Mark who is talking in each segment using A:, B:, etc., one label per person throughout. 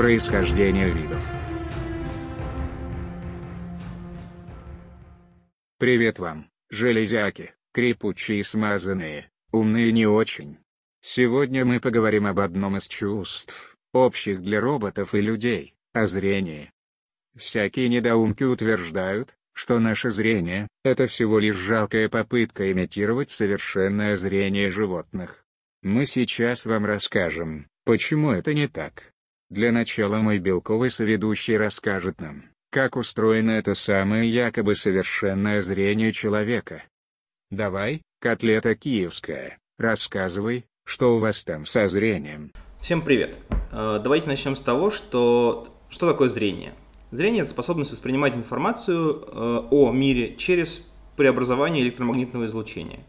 A: Происхождение видов. Привет вам, железяки, крепучие смазанные, умные не очень. Сегодня мы поговорим об одном из чувств, общих для роботов и людей, о зрении. Всякие недоумки утверждают, что наше зрение – это всего лишь жалкая попытка имитировать совершенное зрение животных. Мы сейчас вам расскажем, почему это не так. Для начала мой белковый соведущий расскажет нам, как устроено это самое якобы совершенное зрение человека. Давай, котлета киевская, рассказывай, что у вас там со зрением.
B: Всем привет. Э, давайте начнем с того, что что такое зрение. Зрение – это способность воспринимать информацию э, о мире через преобразование электромагнитного излучения.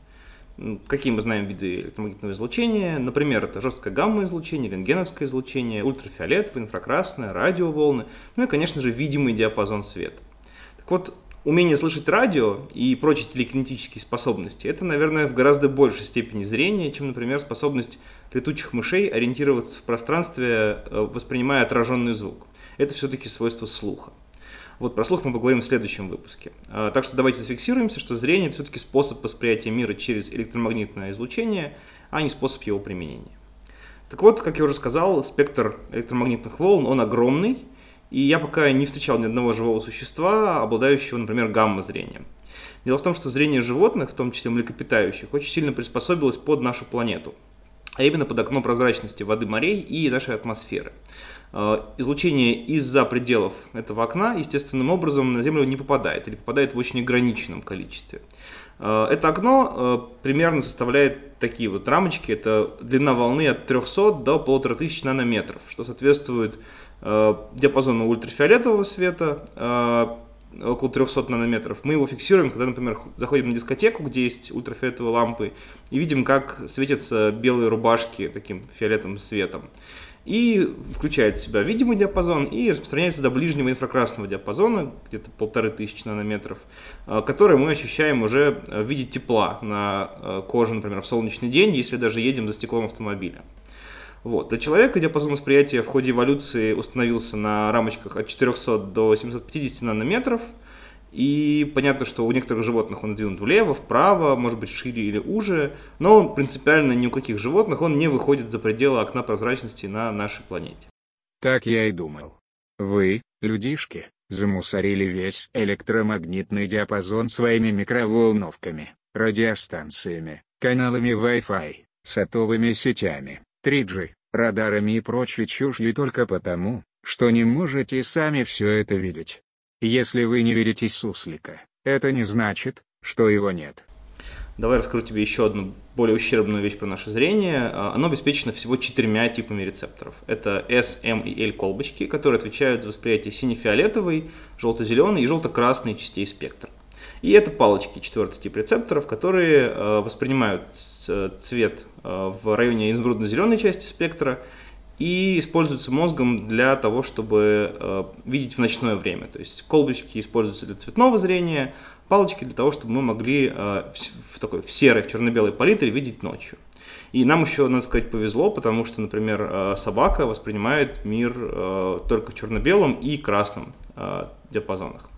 B: Какие мы знаем виды электромагнитного излучения? Например, это жесткое гамма-излучение, рентгеновское излучение, ультрафиолетовое, инфракрасное, радиоволны, ну и, конечно же, видимый диапазон света. Так вот, умение слышать радио и прочие телекинетические способности – это, наверное, в гораздо большей степени зрения, чем, например, способность летучих мышей ориентироваться в пространстве, э, воспринимая отраженный звук это все-таки свойство слуха. Вот про слух мы поговорим в следующем выпуске. А, так что давайте зафиксируемся, что зрение это все-таки способ восприятия мира через электромагнитное излучение, а не способ его применения. Так вот, как я уже сказал, спектр электромагнитных волн, он огромный, и я пока не встречал ни одного живого существа, обладающего, например, гамма-зрением. Дело в том, что зрение животных, в том числе млекопитающих, очень сильно приспособилось под нашу планету, а именно под окно прозрачности воды морей и нашей атмосферы. Э, излучение из-за пределов этого окна естественным образом на Землю не попадает или попадает в очень ограниченном количестве. Э, это окно э, примерно составляет такие вот рамочки, это длина волны от 300 до 1500 нанометров, что соответствует диапазону ультрафиолетового света, около 300 нанометров. Мы его фиксируем, когда, например, заходим на дискотеку, где есть ультрафиолетовые лампы, и видим, как светятся белые рубашки таким фиолетовым светом и включает в себя видимый диапазон и распространяется до ближнего инфракрасного диапазона, где-то полторы тысячи нанометров, э, который мы ощущаем уже в виде тепла на э, коже, например, в солнечный день, если даже едем за стеклом автомобиля. Вот. Для человека диапазон восприятия в ходе эволюции установился на рамочках от 400 до 750 нанометров – и понятно, что у некоторых животных он сдвинут влево, вправо, может быть шире или уже, но принципиально ни у каких животных он не выходит за пределы окна прозрачности на нашей планете.
A: Так я и думал. Вы, людишки, замусорили весь электромагнитный диапазон своими микроволновками, радиостанциями, каналами Wi-Fi, сотовыми сетями, 3G, радарами и прочей чушью только потому, что не можете сами все это видеть. Если вы не видите суслика, это не значит, что его нет.
B: Давай расскажу тебе еще одну более ущербную вещь про наше зрение. А, оно обеспечено всего четырьмя типами рецепторов. Это S, M и L колбочки, которые отвечают за восприятие сине-фиолетовой, желто-зеленой и желто-красной частей спектра. И это палочки, четвертый тип рецепторов, которые э, воспринимают цвет э, в районе изумрудно-зеленой части спектра и используются мозгом для того, чтобы э, видеть в ночное время. То есть колбочки используются для цветного зрения, палочки для того, чтобы мы могли э, в, в такой в серой, в черно-белой палитре видеть ночью. И нам еще, надо сказать, повезло, потому что, например, э, собака воспринимает мир э, только в черно-белом и красном э, диапазонах.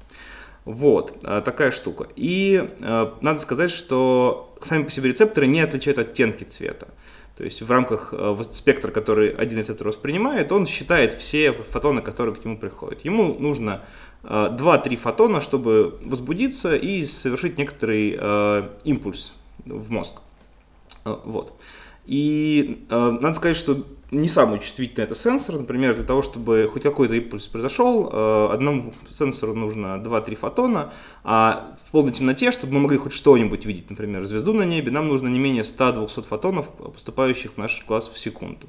B: Вот, э, такая штука. И э, надо сказать, что сами по себе рецепторы не отличают оттенки цвета. То есть в рамках э, спектра, который один рецептор воспринимает, он считает все фотоны, которые к нему приходят. Ему нужно 2-3 э, фотона, чтобы возбудиться и совершить некоторый э, импульс в мозг. Вот. И надо сказать, что не самый чувствительный это сенсор. Например, для того, чтобы хоть какой-то импульс произошел, э, одному сенсору нужно 2-3 фотона, а в полной темноте, чтобы мы могли хоть что-нибудь видеть, например, звезду на небе, нам нужно не менее 100-200 фотонов, поступающих в наш глаз в секунду.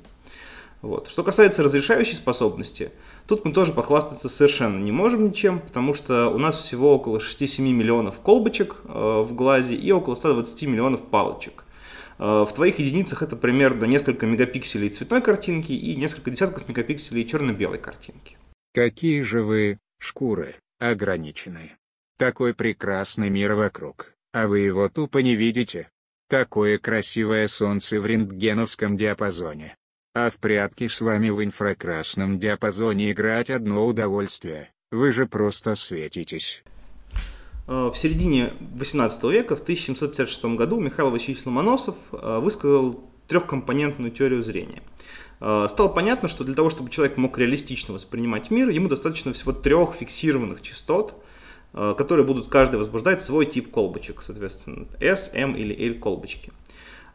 B: Вот. Что касается разрешающей способности, тут мы тоже похвастаться совершенно не можем ничем, потому что у нас всего около 6-7 миллионов колбочек э, в глазе и около 120 миллионов палочек. Э, в твоих единицах это примерно несколько мегапикселей цветной картинки и несколько десятков мегапикселей черно-белой картинки.
A: Какие же вы, шкуры, ограниченные. Такой прекрасный мир вокруг, а вы его тупо не видите. Такое красивое солнце в рентгеновском диапазоне. А в прятки с вами в инфракрасном диапазоне играть одно удовольствие. Вы же просто светитесь.
B: Э, в середине 18 века, в 1756 году, Михаил Васильевич Ломоносов э, высказал трехкомпонентную теорию зрения. Э, стало понятно, что для того, чтобы человек мог реалистично воспринимать мир, ему достаточно всего трех фиксированных частот, которые будут каждый возбуждать свой тип колбочек, соответственно, S, M или L колбочки.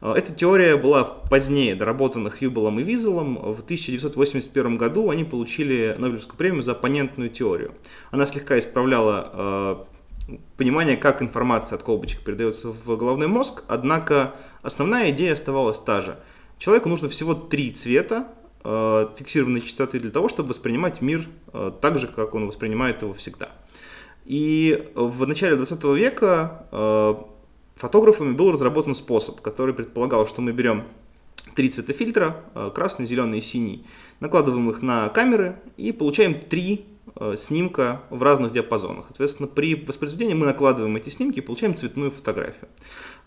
B: Эта теория была позднее доработана Хьюбелом и Визелом. В 1981 году они получили Нобелевскую премию за оппонентную теорию. Она слегка исправляла понимание, как информация от колбочек передается в головной мозг, однако основная идея оставалась та же. Человеку нужно всего три цвета э, фиксированной частоты для того, чтобы воспринимать мир э, так же, как он воспринимает его всегда. И в начале 20 века э, фотографами был разработан способ, который предполагал, что мы берем три цвета фильтра, э, красный, зеленый и синий, накладываем их на камеры и получаем три снимка в разных диапазонах. Соответственно, при воспроизведении мы накладываем эти снимки и получаем цветную фотографию.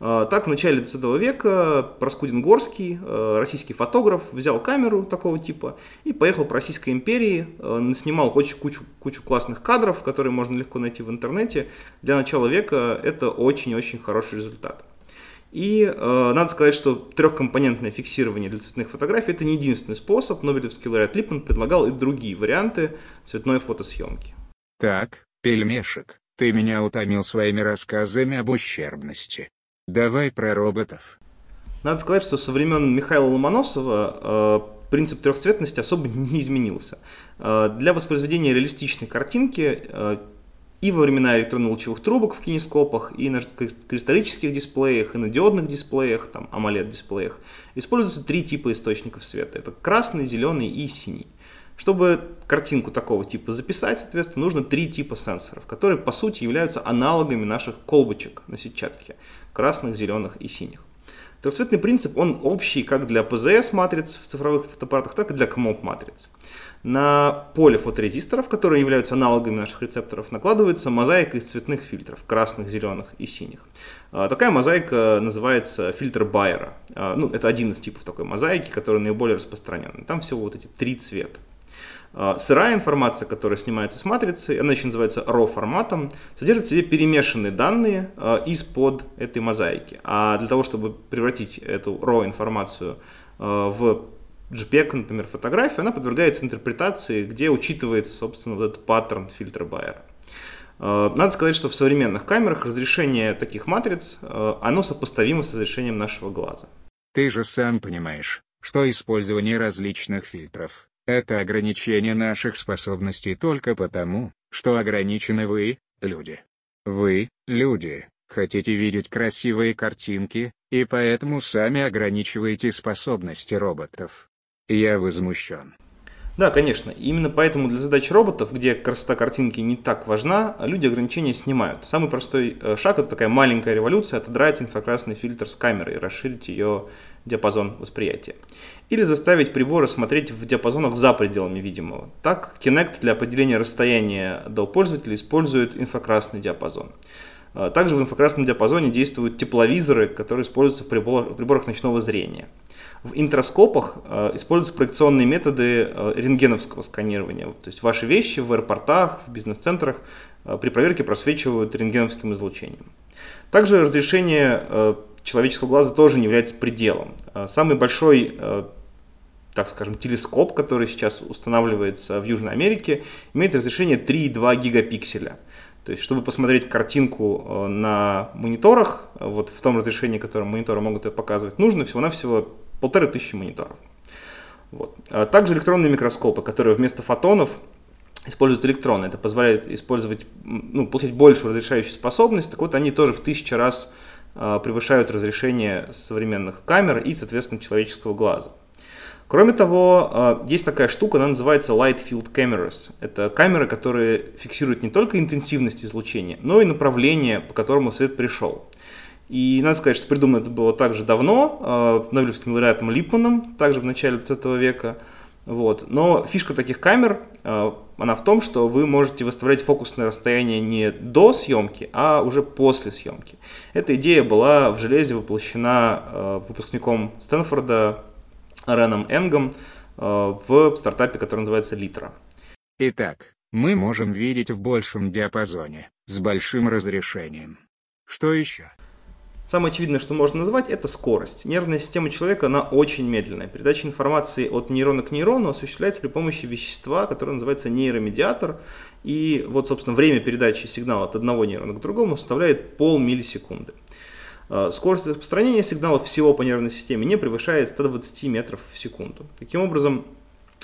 B: Э, так, в начале 20 века Проскудин Горский, э, российский фотограф, взял камеру такого типа и поехал по Российской империи, снимал кучу, кучу, кучу классных кадров, которые можно легко найти в интернете. Для начала века это очень-очень хороший результат. И э, надо сказать, что трехкомпонентное фиксирование для цветных фотографий это не единственный способ. Нобелевский лауреат Липман предлагал и другие варианты цветной фотосъемки.
A: Так, пельмешек, ты меня утомил своими рассказами об ущербности. Давай про роботов.
B: Надо сказать, что со времен Михаила Ломоносова э, принцип трехцветности особо не изменился. Э, для воспроизведения реалистичной картинки э, и во времена электронно-лучевых трубок в кинескопах, и на кристаллических дисплеях, и на диодных дисплеях, там, AMOLED-дисплеях, используются три типа источников света. Это красный, зеленый и синий. Чтобы картинку такого типа записать, соответственно, нужно три типа сенсоров, которые по сути являются аналогами наших колбочек на сетчатке, красных, зеленых и синих. Трехцветный принцип, он общий как для ПЗС матриц в цифровых фотоаппаратах, так и для КМОП матриц. На поле фоторезисторов, которые являются аналогами наших рецепторов, накладывается мозаика из цветных фильтров, красных, зеленых и синих. А, такая мозаика называется фильтр Байера. А, ну, это один из типов такой мозаики, который наиболее распространенный. Там всего вот эти три цвета. А, сырая информация, которая снимается с матрицы, она еще называется RAW форматом, содержит в себе перемешанные данные из-под этой мозаики. А для того, чтобы превратить эту RAW информацию в JPEG, например, фотография, она подвергается интерпретации, где учитывается, собственно, вот этот паттерн фильтра Байера. Э, надо сказать, что в современных камерах разрешение таких матриц, э, оно сопоставимо с разрешением нашего глаза.
A: Ты же сам понимаешь, что использование различных фильтров – это ограничение наших способностей только потому, что ограничены вы, люди. Вы, люди, хотите видеть красивые картинки, и поэтому сами ограничиваете способности роботов. Я возмущен.
B: Да, конечно. Именно поэтому для задач роботов, где красота картинки не так важна, люди ограничения снимают. Самый простой э, шаг это такая маленькая революция, отодрать инфракрасный фильтр с камеры и расширить ее диапазон восприятия. Или заставить приборы смотреть в диапазонах за пределами видимого. Так, Kinect для определения расстояния до пользователя использует инфракрасный диапазон. Э, также в инфракрасном диапазоне действуют тепловизоры, которые используются в приборах ночного зрения. В интроскопах э, используются проекционные методы э, рентгеновского сканирования. То есть ваши вещи в аэропортах, в бизнес-центрах э, при проверке просвечивают рентгеновским излучением. Также разрешение человеческого глаза тоже не является пределом. Самый большой так скажем, телескоп, который сейчас устанавливается в Южной Америке, имеет разрешение 3,2 гигапикселя. То есть, чтобы посмотреть картинку на мониторах, вот в том разрешении, которое мониторы могут ее показывать, нужно всего-навсего полторы тысячи мониторов. Вот. А также электронные микроскопы, которые вместо фотонов используют электроны. Это позволяет использовать, ну, получить большую разрешающую способность. Так вот, они тоже в тысячу раз э, превышают разрешение современных камер и, соответственно, человеческого глаза. Кроме того, э, есть такая штука, она называется Light Field Cameras. Это камеры, которые фиксируют не только интенсивность излучения, но и направление, по которому свет пришел. И надо сказать, что придумано это было также давно, э, Нобелевским лауреатом Липманом, также в начале 20 века. Вот. Но фишка таких камер, э, она в том, что вы можете выставлять фокусное расстояние не до съемки, а уже после съемки. Эта идея была в железе воплощена э, выпускником Стэнфорда Реном Энгом в стартапе, который называется Litra.
A: Итак, мы можем видеть в большем диапазоне, с большим разрешением. Что еще?
B: Самое очевидное, что можно назвать, это скорость. Нервная система человека, она очень медленная. Передача информации от нейрона к нейрону осуществляется при помощи вещества, которое называется нейромедиатор. И вот, собственно, время передачи сигнала от одного нейрона к другому составляет полмиллисекунды. А, скорость распространения сигналов всего по нервной системе не превышает 120 метров в секунду. Таким образом,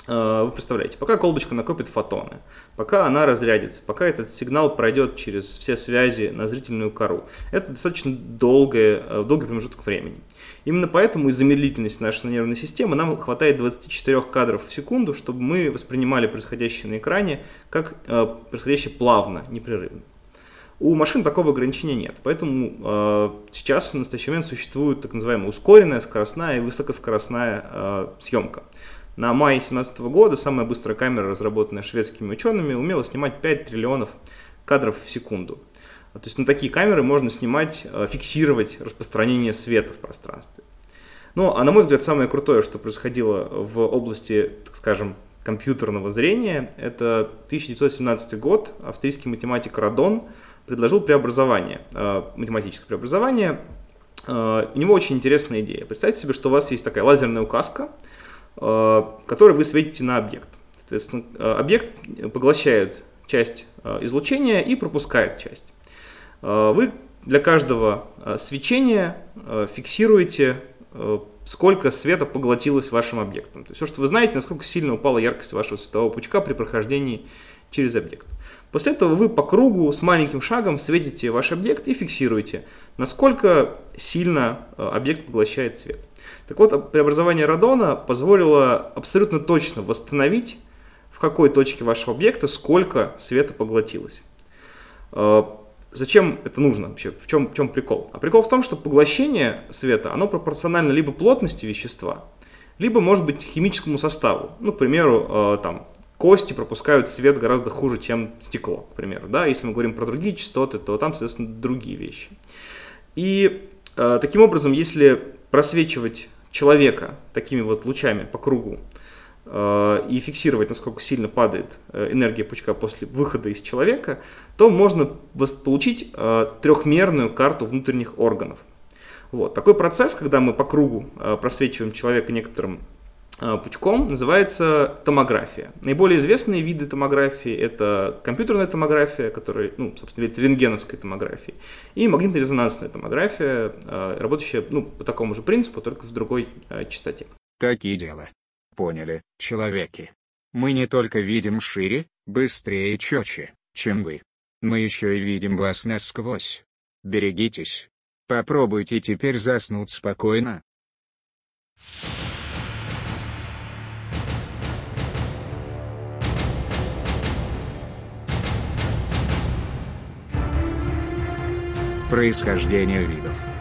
B: вы представляете, пока колбочка накопит фотоны, пока она разрядится, пока этот сигнал пройдет через все связи на зрительную кору, это достаточно долгое, э, долгий промежуток времени. Именно поэтому из-за медлительности нашей нервной системы нам хватает 24 кадров в секунду, чтобы мы воспринимали происходящее на экране как э, происходящее плавно, непрерывно. У машин такого ограничения нет, поэтому э, сейчас в настоящий момент существует так называемая ускоренная, скоростная и высокоскоростная э, съемка. На мае 2017 года самая быстрая камера, разработанная шведскими учеными, умела снимать 5 триллионов кадров в секунду. То есть на такие камеры можно снимать, э, фиксировать распространение света в пространстве. Ну, а на мой взгляд, самое крутое, что происходило в области, так скажем, компьютерного зрения, это 1917 год. Австрийский математик Радон предложил преобразование, э, математическое преобразование. Э, у него очень интересная идея. Представьте себе, что у вас есть такая лазерная указка – который вы светите на объект. Соответственно, э, объект поглощает часть э, излучения и пропускает часть. Вы для каждого свечения фиксируете, сколько света поглотилось вашим объектом. То есть все, что вы знаете, насколько сильно упала яркость вашего светового пучка при прохождении через объект. После этого вы по кругу с маленьким шагом светите ваш объект и фиксируете, насколько сильно объект поглощает свет. Так вот, преобразование радона позволило абсолютно точно восстановить, в какой точке вашего объекта сколько света поглотилось. Зачем это нужно вообще? В чем, в чем прикол? А прикол в том, что поглощение света, оно пропорционально либо плотности вещества, либо, может быть, химическому составу. Ну, к примеру, э, там, кости пропускают свет гораздо хуже, чем стекло, к примеру. Да? Если мы говорим про другие частоты, то там, соответственно, другие вещи. И э, таким образом, если просвечивать человека такими вот лучами по кругу и фиксировать, насколько сильно падает э, энергия пучка после выхода из человека, то можно получить э, трехмерную карту внутренних органов. Вот. Такой процесс, когда мы по кругу просвечиваем человека некоторым пучком, называется томография. Наиболее известные виды томографии – это компьютерная томография, которая, ну, собственно, является рентгеновской томографией, и магнитно-резонансная томография, работающая ну, по такому же принципу, только в другой частоте.
A: Такие дела. Поняли, человеки. Мы не только видим шире, быстрее и четче, чем вы. Мы еще и видим вас насквозь. Берегитесь. Попробуйте теперь заснуть спокойно. Происхождение видов